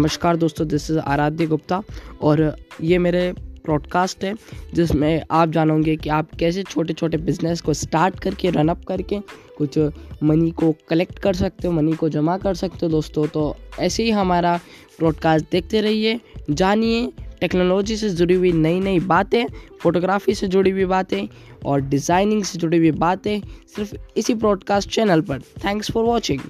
नमस्कार दोस्तों this is आराध्य गुप्ता और ये मेरे प्रॉडकास्ट है, जिसमें आप जानोगे कि आप कैसे छोटे छोटे बिज़नेस को स्टार्ट करके रनअप करके कुछ मनी को कलेक्ट कर सकते हो मनी को जमा कर सकते हो दोस्तों। तो ऐसे ही हमारा प्रॉडकास्ट देखते रहिए, जानिए टेक्नोलॉजी से जुड़ी हुई नई नई बातें फोटोग्राफी से जुड़ी हुई बातें और डिज़ाइनिंग से जुड़ी हुई बातें सिर्फ़ इसी ब्रॉडकास्ट चैनल पर। Thanks for watching